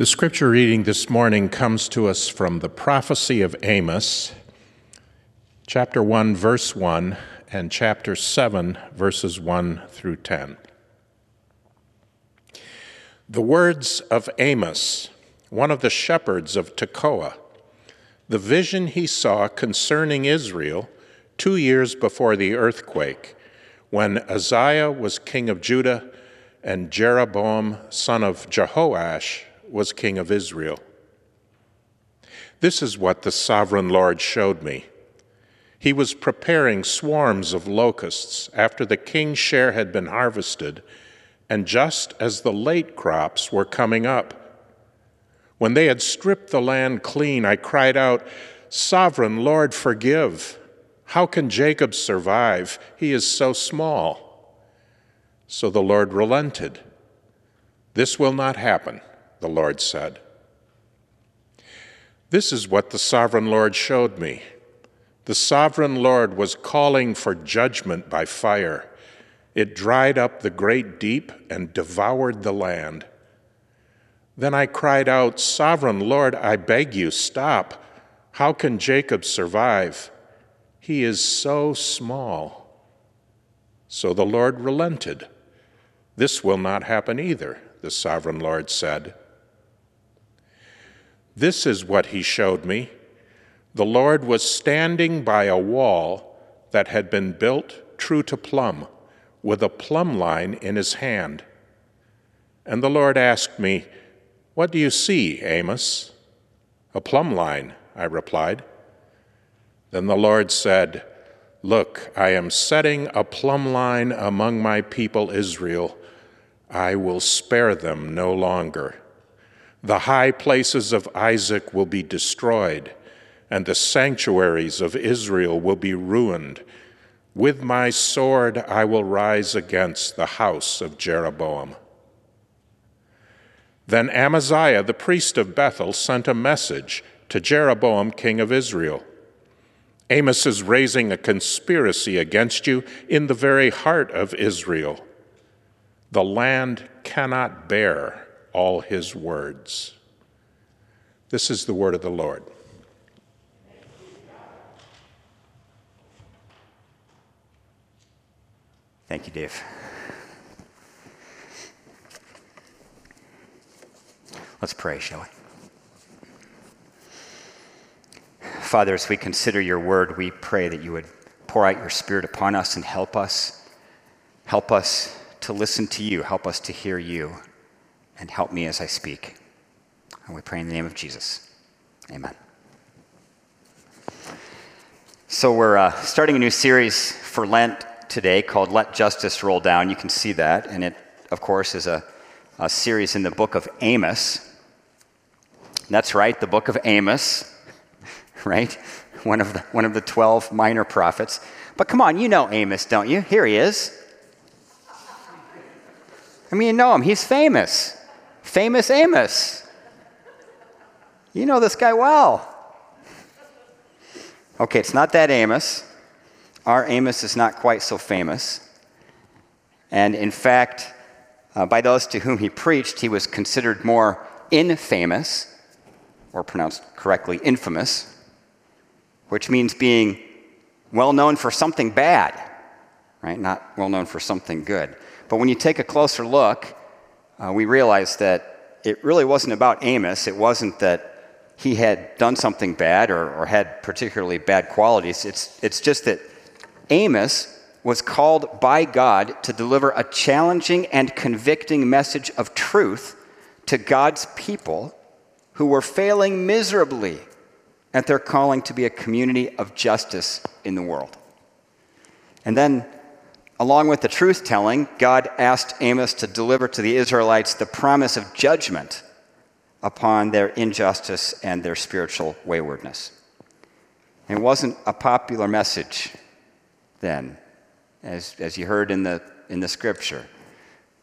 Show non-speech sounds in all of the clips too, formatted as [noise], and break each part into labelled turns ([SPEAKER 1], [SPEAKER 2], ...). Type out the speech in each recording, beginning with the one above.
[SPEAKER 1] The scripture reading this morning comes to us from the prophecy of Amos, chapter 1, verse 1, and chapter 7, verses 1 through 10. The words of Amos, one of the shepherds of Tekoa, the vision he saw concerning Israel two years before the earthquake, when Uzziah was king of Judah and Jeroboam, son of Jehoash, was king of Israel. This is what the sovereign Lord showed me. He was preparing swarms of locusts after the king's share had been harvested, and just as the late crops were coming up. When they had stripped the land clean, I cried out, Sovereign Lord, forgive. How can Jacob survive? He is so small. So the Lord relented. This will not happen the Lord said. This is what the sovereign Lord showed me. The sovereign Lord was calling for judgment by fire. It dried up the great deep and devoured the land. Then I cried out, Sovereign Lord, I beg you, stop. How can Jacob survive? He is so small. So the Lord relented. This will not happen either, the sovereign Lord said. This is what he showed me. The Lord was standing by a wall that had been built true to plumb, with a plumb line in his hand. And the Lord asked me, What do you see, Amos? A plumb line, I replied. Then the Lord said, Look, I am setting a plumb line among my people Israel. I will spare them no longer. The high places of Isaac will be destroyed, and the sanctuaries of Israel will be ruined. With my sword I will rise against the house of Jeroboam. Then Amaziah, the priest of Bethel, sent a message to Jeroboam, king of Israel. Amos is raising a conspiracy against you in the very heart of Israel. The land cannot bear all his words. This is the word of the Lord.
[SPEAKER 2] Thank you, Dave. Let's pray, shall we? Father, as we consider your word, we pray that you would pour out your spirit upon us and help us. Help us to listen to you. Help us to hear you and help me as I speak. And we pray in the name of Jesus. Amen. So, we're uh, starting a new series for Lent today called Let Justice Roll Down. You can see that. And it, of course, is a, a series in the book of Amos. That's right, the book of Amos, [laughs] right? One of, the, one of the 12 minor prophets. But come on, you know Amos, don't you? Here he is. I mean, you know him, he's famous. Famous Amos. You know this guy well. Okay, it's not that Amos. Our Amos is not quite so famous. And in fact, uh, by those to whom he preached, he was considered more infamous, or pronounced correctly, infamous, which means being well known for something bad, right? Not well known for something good. But when you take a closer look, uh, we realized that it really wasn't about Amos. It wasn't that he had done something bad or, or had particularly bad qualities. It's, it's just that Amos was called by God to deliver a challenging and convicting message of truth to God's people who were failing miserably at their calling to be a community of justice in the world. And then Along with the truth telling, God asked Amos to deliver to the Israelites the promise of judgment upon their injustice and their spiritual waywardness. It wasn't a popular message then, as, as you heard in the, in the scripture.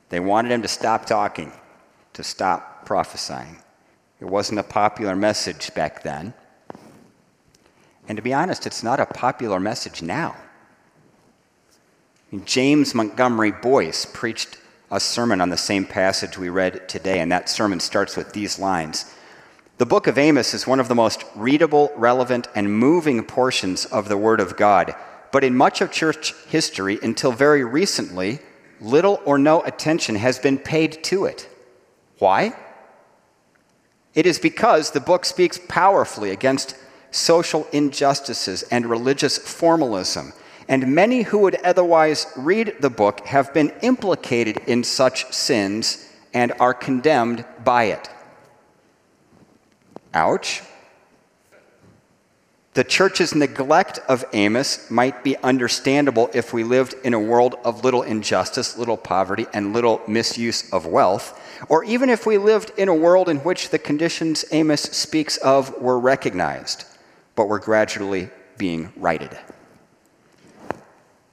[SPEAKER 2] They wanted him to stop talking, to stop prophesying. It wasn't a popular message back then. And to be honest, it's not a popular message now. James Montgomery Boice preached a sermon on the same passage we read today, and that sermon starts with these lines. The book of Amos is one of the most readable, relevant, and moving portions of the Word of God. But in much of church history, until very recently, little or no attention has been paid to it. Why? It is because the book speaks powerfully against social injustices and religious formalism. And many who would otherwise read the book have been implicated in such sins and are condemned by it. Ouch. The church's neglect of Amos might be understandable if we lived in a world of little injustice, little poverty, and little misuse of wealth, or even if we lived in a world in which the conditions Amos speaks of were recognized, but were gradually being righted.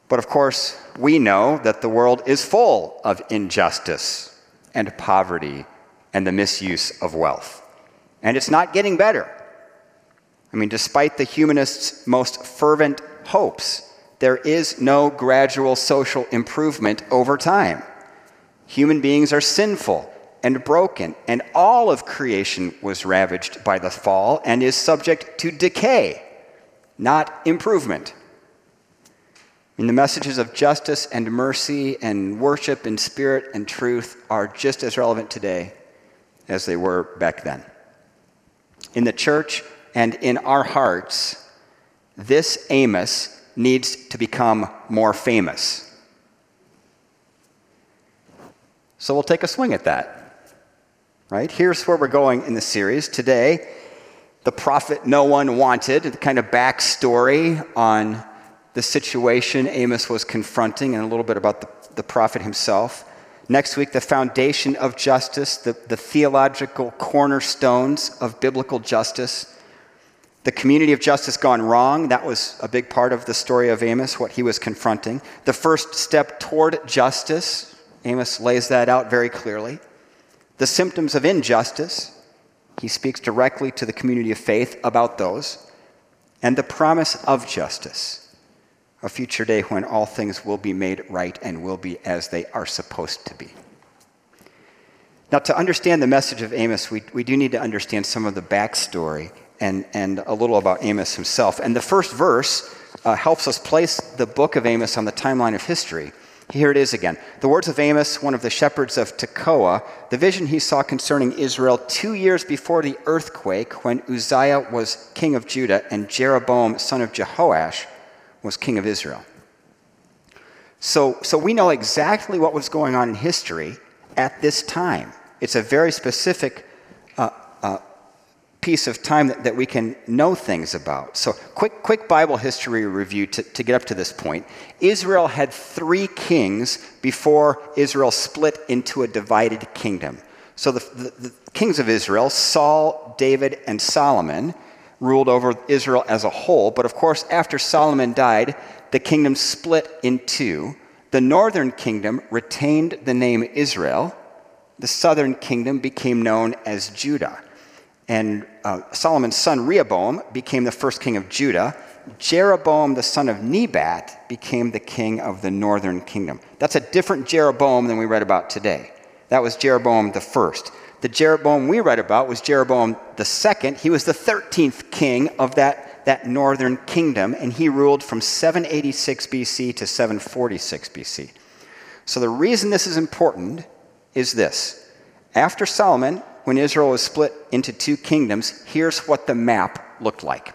[SPEAKER 2] But of course, we know that the world is full of injustice and poverty and the misuse of wealth. And it's not getting better. I mean, despite the humanists' most fervent hopes, there is no gradual social improvement over time. Human beings are sinful and broken, and all of creation was ravaged by the fall and is subject to decay, not improvement. And the messages of justice and mercy and worship in spirit and truth are just as relevant today as they were back then. In the church, and in our hearts, this Amos needs to become more famous. So we'll take a swing at that. Right? Here's where we're going in the series. Today, the prophet no one wanted, the kind of backstory on the situation Amos was confronting, and a little bit about the, the prophet himself. Next week, the foundation of justice, the, the theological cornerstones of biblical justice. The community of justice gone wrong, that was a big part of the story of Amos, what he was confronting. The first step toward justice, Amos lays that out very clearly. The symptoms of injustice, he speaks directly to the community of faith about those. And the promise of justice, a future day when all things will be made right and will be as they are supposed to be. Now, to understand the message of Amos, we, we do need to understand some of the backstory and, and a little about Amos himself. And the first verse uh, helps us place the book of Amos on the timeline of history. Here it is again. The words of Amos, one of the shepherds of Tekoa, the vision he saw concerning Israel two years before the earthquake when Uzziah was king of Judah and Jeroboam, son of Jehoash, was king of Israel. So, so we know exactly what was going on in history at this time. It's a very specific uh, uh, piece of time that, that we can know things about. So, quick, quick Bible history review to, to get up to this point. Israel had three kings before Israel split into a divided kingdom. So, the, the, the kings of Israel, Saul, David, and Solomon, ruled over Israel as a whole. But of course, after Solomon died, the kingdom split in two. The northern kingdom retained the name Israel. The southern kingdom became known as Judah. And uh, Solomon's son Rehoboam became the first king of Judah. Jeroboam, the son of Nebat, became the king of the northern kingdom. That's a different Jeroboam than we read about today. That was Jeroboam the first. The Jeroboam we read about was Jeroboam second. He was the 13th king of that, that northern kingdom, and he ruled from 786 BC to 746 BC. So the reason this is important is this. After Solomon, when Israel was split into two kingdoms, here's what the map looked like.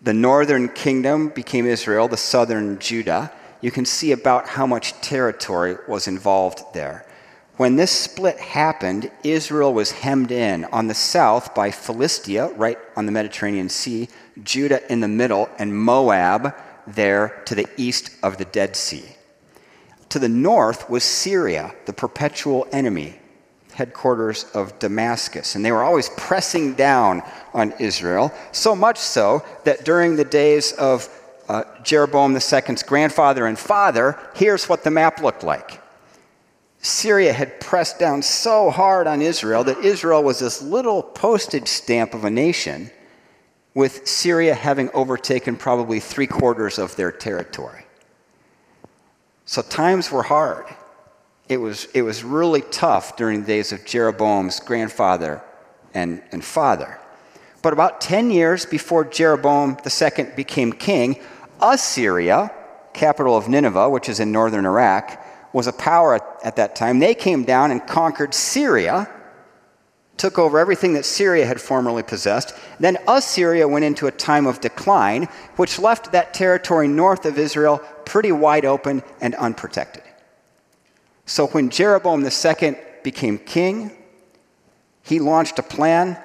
[SPEAKER 2] The northern kingdom became Israel, the southern Judah. You can see about how much territory was involved there. When this split happened, Israel was hemmed in on the south by Philistia, right on the Mediterranean Sea, Judah in the middle, and Moab there to the east of the Dead Sea. To the north was Syria, the perpetual enemy, headquarters of Damascus. And they were always pressing down on Israel, so much so that during the days of uh, Jeroboam II's grandfather and father, here's what the map looked like. Syria had pressed down so hard on Israel that Israel was this little postage stamp of a nation, with Syria having overtaken probably three quarters of their territory. So times were hard. it was, it was really tough during the days of Jeroboam's grandfather and, and father. But about 10 years before Jeroboam II became king, Assyria, capital of Nineveh, which is in northern Iraq, was a power at, at that time. They came down and conquered Syria, took over everything that Syria had formerly possessed. Then Assyria went into a time of decline, which left that territory north of Israel pretty wide open and unprotected. So when Jeroboam II became king, he launched a plan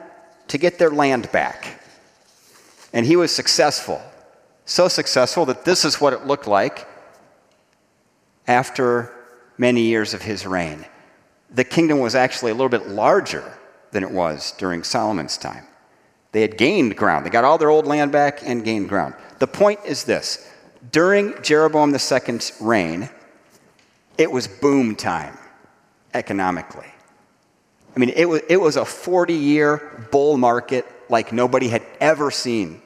[SPEAKER 2] to get their land back. And he was successful. So successful that this is what it looked like after many years of his reign. The kingdom was actually a little bit larger than it was during Solomon's time. They had gained ground. They got all their old land back and gained ground. The point is this during Jeroboam II's reign, it was boom time economically. I mean, it was, it was a 40 year bull market like nobody had ever seen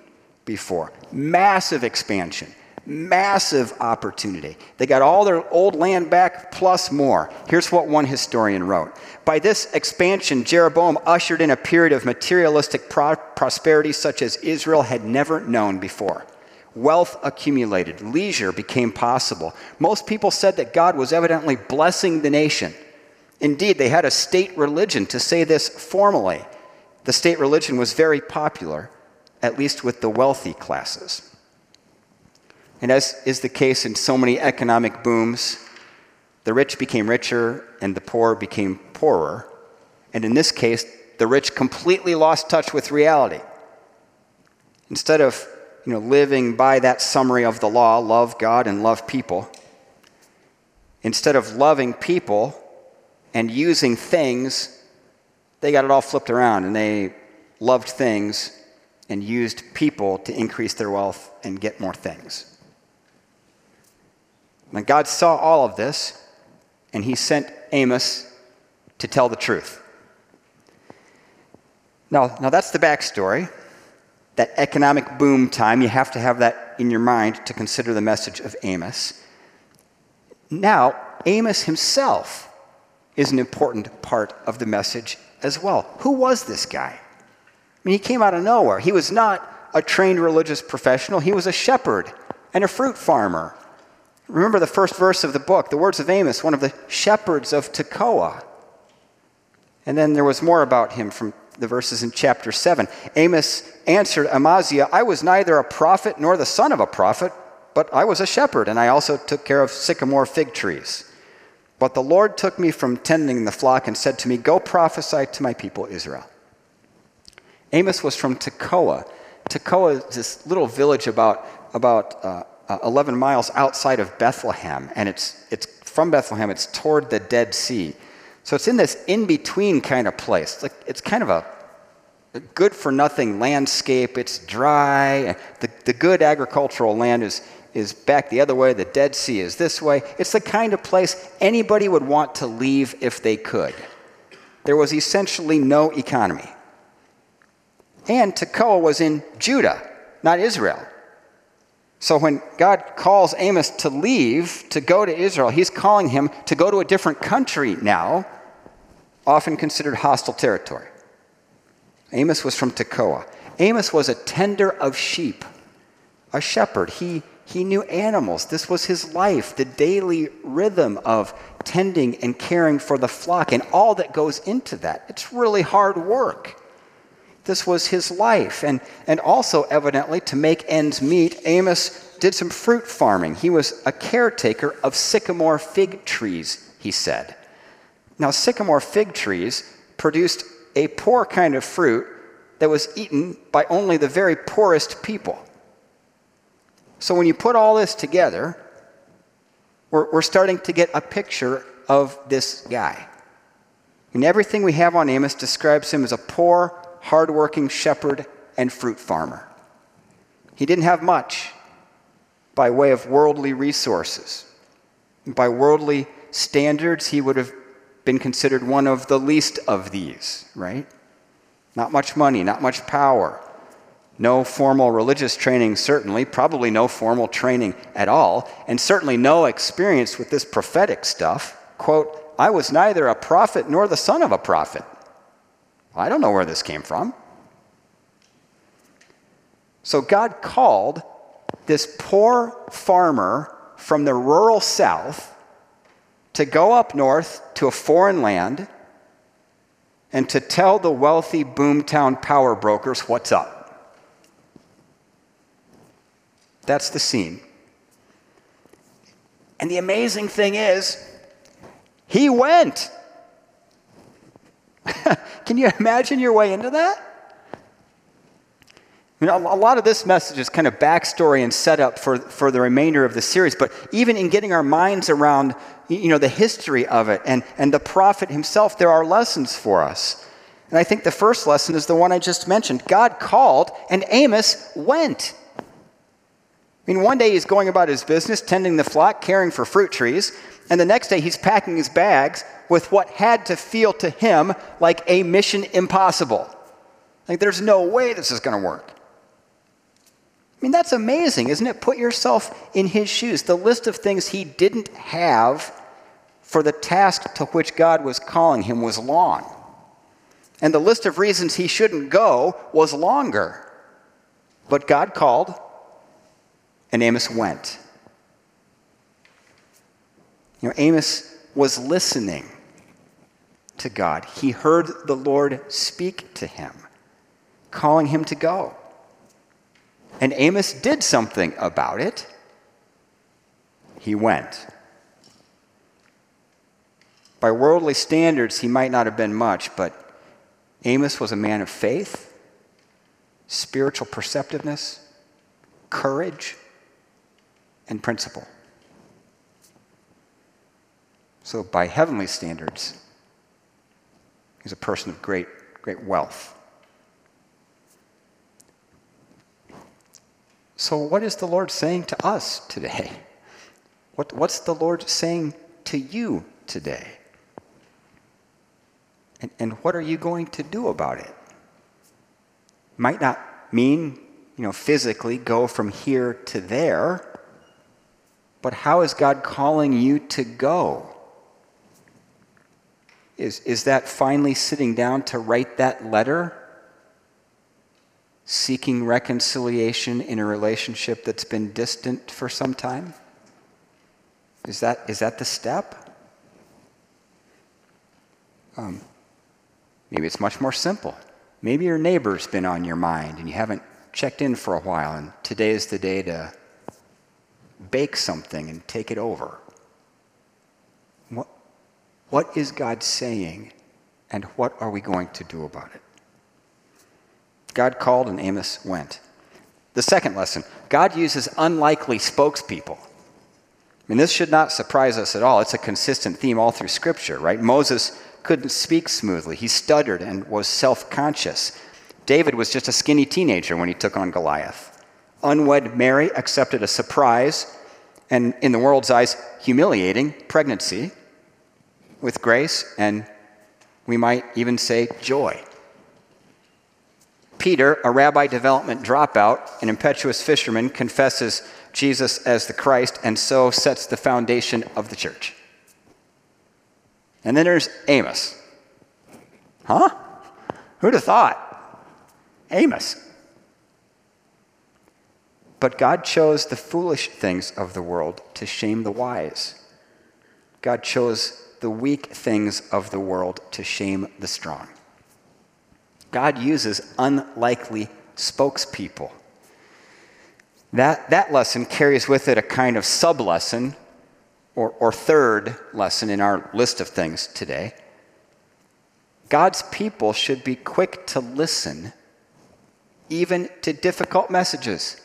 [SPEAKER 2] before. Massive expansion massive opportunity. They got all their old land back plus more. Here's what one historian wrote By this expansion, Jeroboam ushered in a period of materialistic pro- prosperity such as Israel had never known before. Wealth accumulated, leisure became possible. Most people said that God was evidently blessing the nation. Indeed, they had a state religion, to say this formally. The state religion was very popular, at least with the wealthy classes. And as is the case in so many economic booms, the rich became richer and the poor became poorer. And in this case, the rich completely lost touch with reality. Instead of you know, living by that summary of the law, love God and love people, instead of loving people and using things, they got it all flipped around and they loved things and used people to increase their wealth and get more things. When God saw all of this, and he sent Amos to tell the truth. Now, now that's the backstory. That economic boom time, you have to have that in your mind to consider the message of Amos. Now, Amos himself is an important part of the message as well. Who was this guy? I mean, he came out of nowhere. He was not a trained religious professional, he was a shepherd and a fruit farmer Remember the first verse of the book, the words of Amos, one of the shepherds of Tekoa. And then there was more about him from the verses in chapter 7. Amos answered Amaziah, I was neither a prophet nor the son of a prophet, but I was a shepherd, and I also took care of sycamore fig trees. But the Lord took me from tending the flock and said to me, Go prophesy to my people Israel. Amos was from Tekoa. Tekoa is this little village about, about uh, uh, 11 miles outside of Bethlehem, and it's, it's from Bethlehem, it's toward the Dead Sea. So it's in this in between kind of place. It's, like, it's kind of a, good for nothing landscape. It's dry. The, the good agricultural land is, is back the other way. The Dead Sea is this way. It's the kind of place anybody would want to leave if they could. There was essentially no economy. And Tekoa was in Judah, not Israel. So when God calls Amos to leave, to go to Israel, he's calling him to go to a different country now, often considered hostile territory. Amos was from Tekoa. Amos was a tender of sheep, a shepherd. He, he knew animals. This was his life, the daily rhythm of tending and caring for the flock and all that goes into that. It's really hard work. This was his life. And, and also, evidently, to make ends meet, Amos did some fruit farming. He was a caretaker of sycamore fig trees, he said. Now, sycamore fig trees produced a poor kind of fruit that was eaten by only the very poorest people. So, when you put all this together, we're, we're starting to get a picture of this guy. And everything we have on Amos describes him as a poor, hardworking shepherd and fruit farmer. He didn't have much by way of worldly resources. By worldly standards, he would have been considered one of the least of these, right? Not much money, not much power. No formal religious training, certainly, probably no formal training at all, and certainly no experience with this prophetic stuff. Quote, I was neither a prophet nor the son of a prophet. I don't know where this came from. So God called this poor farmer from the rural south to go up north to a foreign land and to tell the wealthy boomtown power brokers what's up. That's the scene. And the amazing thing is, he went. [laughs] Can you imagine your way into that? I mean, a lot of this message is kind of backstory and setup for, for the remainder of the series, but even in getting our minds around you know, the history of it and, and the prophet himself, there are lessons for us. And I think the first lesson is the one I just mentioned. God called, and Amos went. I mean, one day he's going about his business, tending the flock, caring for fruit trees, and the next day he's packing his bags with what had to feel to him like a mission impossible. Like, there's no way this is going to work. I mean, that's amazing, isn't it? Put yourself in his shoes. The list of things he didn't have for the task to which God was calling him was long. And the list of reasons he shouldn't go was longer. But God called, and Amos went. You know, Amos was listening to God. He heard the Lord speak to him, calling him to go. And Amos did something about it. He went. By worldly standards, he might not have been much, but Amos was a man of faith, spiritual perceptiveness, courage, and principle. So, by heavenly standards, he's a person of great, great wealth. So, what is the Lord saying to us today? What, what's the Lord saying to you today? And, and what are you going to do about it? Might not mean, you know, physically go from here to there, but how is God calling you to go? Is, is that finally sitting down to write that letter seeking reconciliation in a relationship that's been distant for some time? Is that, is that the step? Um, maybe it's much more simple. Maybe your neighbor's been on your mind and you haven't checked in for a while, and today is the day to bake something and take it over. What, what is God saying, and what are we going to do about it? God called and Amos went. The second lesson God uses unlikely spokespeople. I mean, this should not surprise us at all. It's a consistent theme all through Scripture, right? Moses couldn't speak smoothly, he stuttered and was self conscious. David was just a skinny teenager when he took on Goliath. Unwed Mary accepted a surprise and, in the world's eyes, humiliating pregnancy with grace and we might even say joy. Peter, a rabbi development dropout, an impetuous fisherman, confesses Jesus as the Christ and so sets the foundation of the church. And then there's Amos. Huh? Who'd have thought? Amos. But God chose the foolish things of the world to shame the wise. God chose the weak things of the world to shame the strong. God uses unlikely spokespeople. That, that lesson carries with it a kind of sub lesson or, or third lesson in our list of things today. God's people should be quick to listen, even to difficult messages.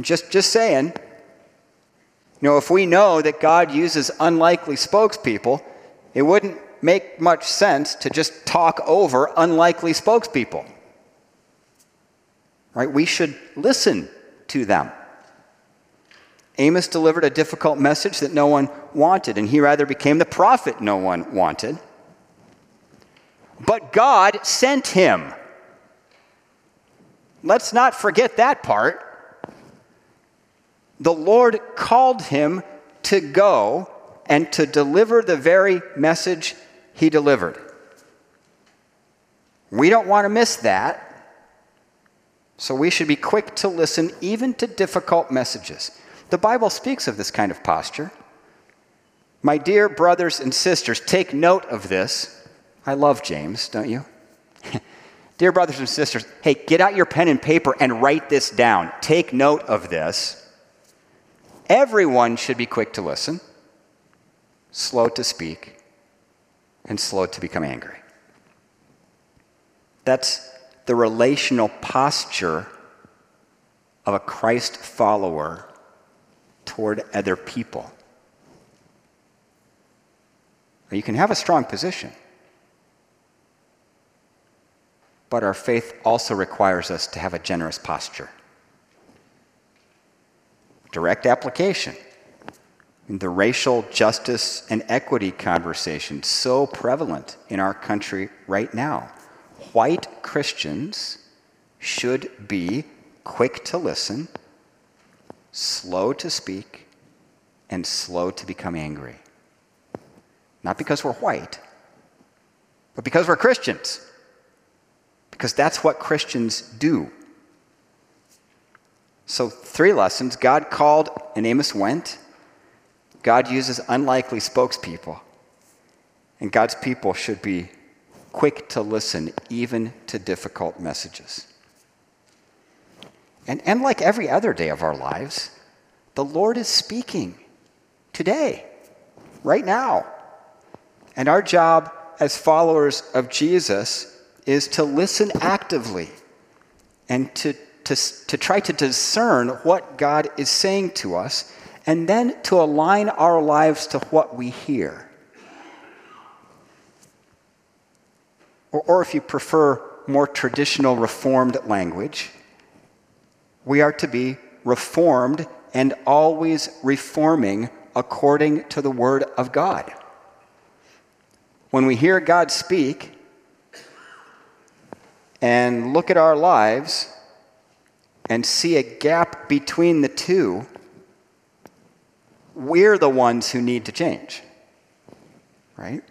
[SPEAKER 2] Just, just saying, you know, if we know that God uses unlikely spokespeople, it wouldn't make much sense to just talk over unlikely spokespeople. Right? We should listen to them. Amos delivered a difficult message that no one wanted, and he rather became the prophet no one wanted. But God sent him. Let's not forget that part. The Lord called him to go and to deliver the very message he delivered. We don't want to miss that. So we should be quick to listen even to difficult messages. The Bible speaks of this kind of posture. My dear brothers and sisters, take note of this. I love James, don't you? [laughs] dear brothers and sisters, hey, get out your pen and paper and write this down. Take note of this. Everyone should be quick to listen, slow to speak, and slow to become angry. That's the relational posture of a Christ follower toward other people. You can have a strong position, but our faith also requires us to have a generous posture. Direct application. In the racial justice and equity conversation so prevalent in our country right now white Christians should be quick to listen, slow to speak, and slow to become angry. Not because we're white, but because we're Christians. Because that's what Christians do. So, three lessons God called and Amos went. God uses unlikely spokespeople. And God's people should be quick to listen, even to difficult messages. And, and like every other day of our lives, the Lord is speaking today, right now. And our job as followers of Jesus is to listen actively and to, to, to try to discern what God is saying to us, and then to align our lives to what we hear. or, or if you prefer more traditional Reformed language, we are to be reformed and always reforming according to the Word of God. When we hear God speak and look at our lives and see a gap between the two, we're the ones who need to change, right?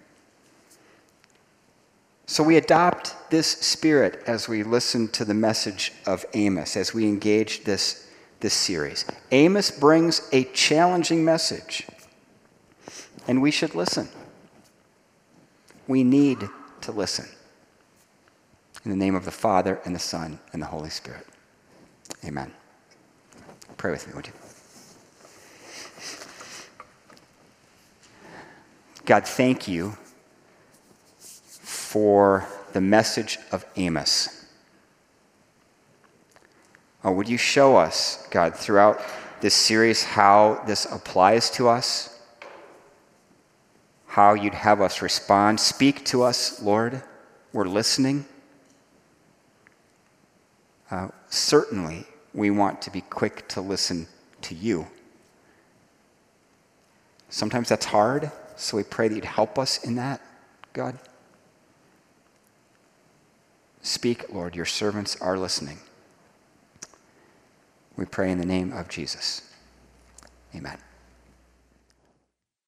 [SPEAKER 2] So we adopt this spirit as we listen to the message of Amos, as we engage this, this series. Amos brings a challenging message, and we should listen. We need to listen. In the name of the Father, and the Son, and the Holy Spirit. Amen. Pray with me, would you? God, thank you for the message of Amos. Oh, would you show us, God, throughout this series how this applies to us? How you'd have us respond? Speak to us, Lord. We're listening. Uh, certainly, we want to be quick to listen to you. Sometimes that's hard, so we pray that you'd help us in that, God. Speak, Lord, your servants are listening. We pray in the name of Jesus. Amen.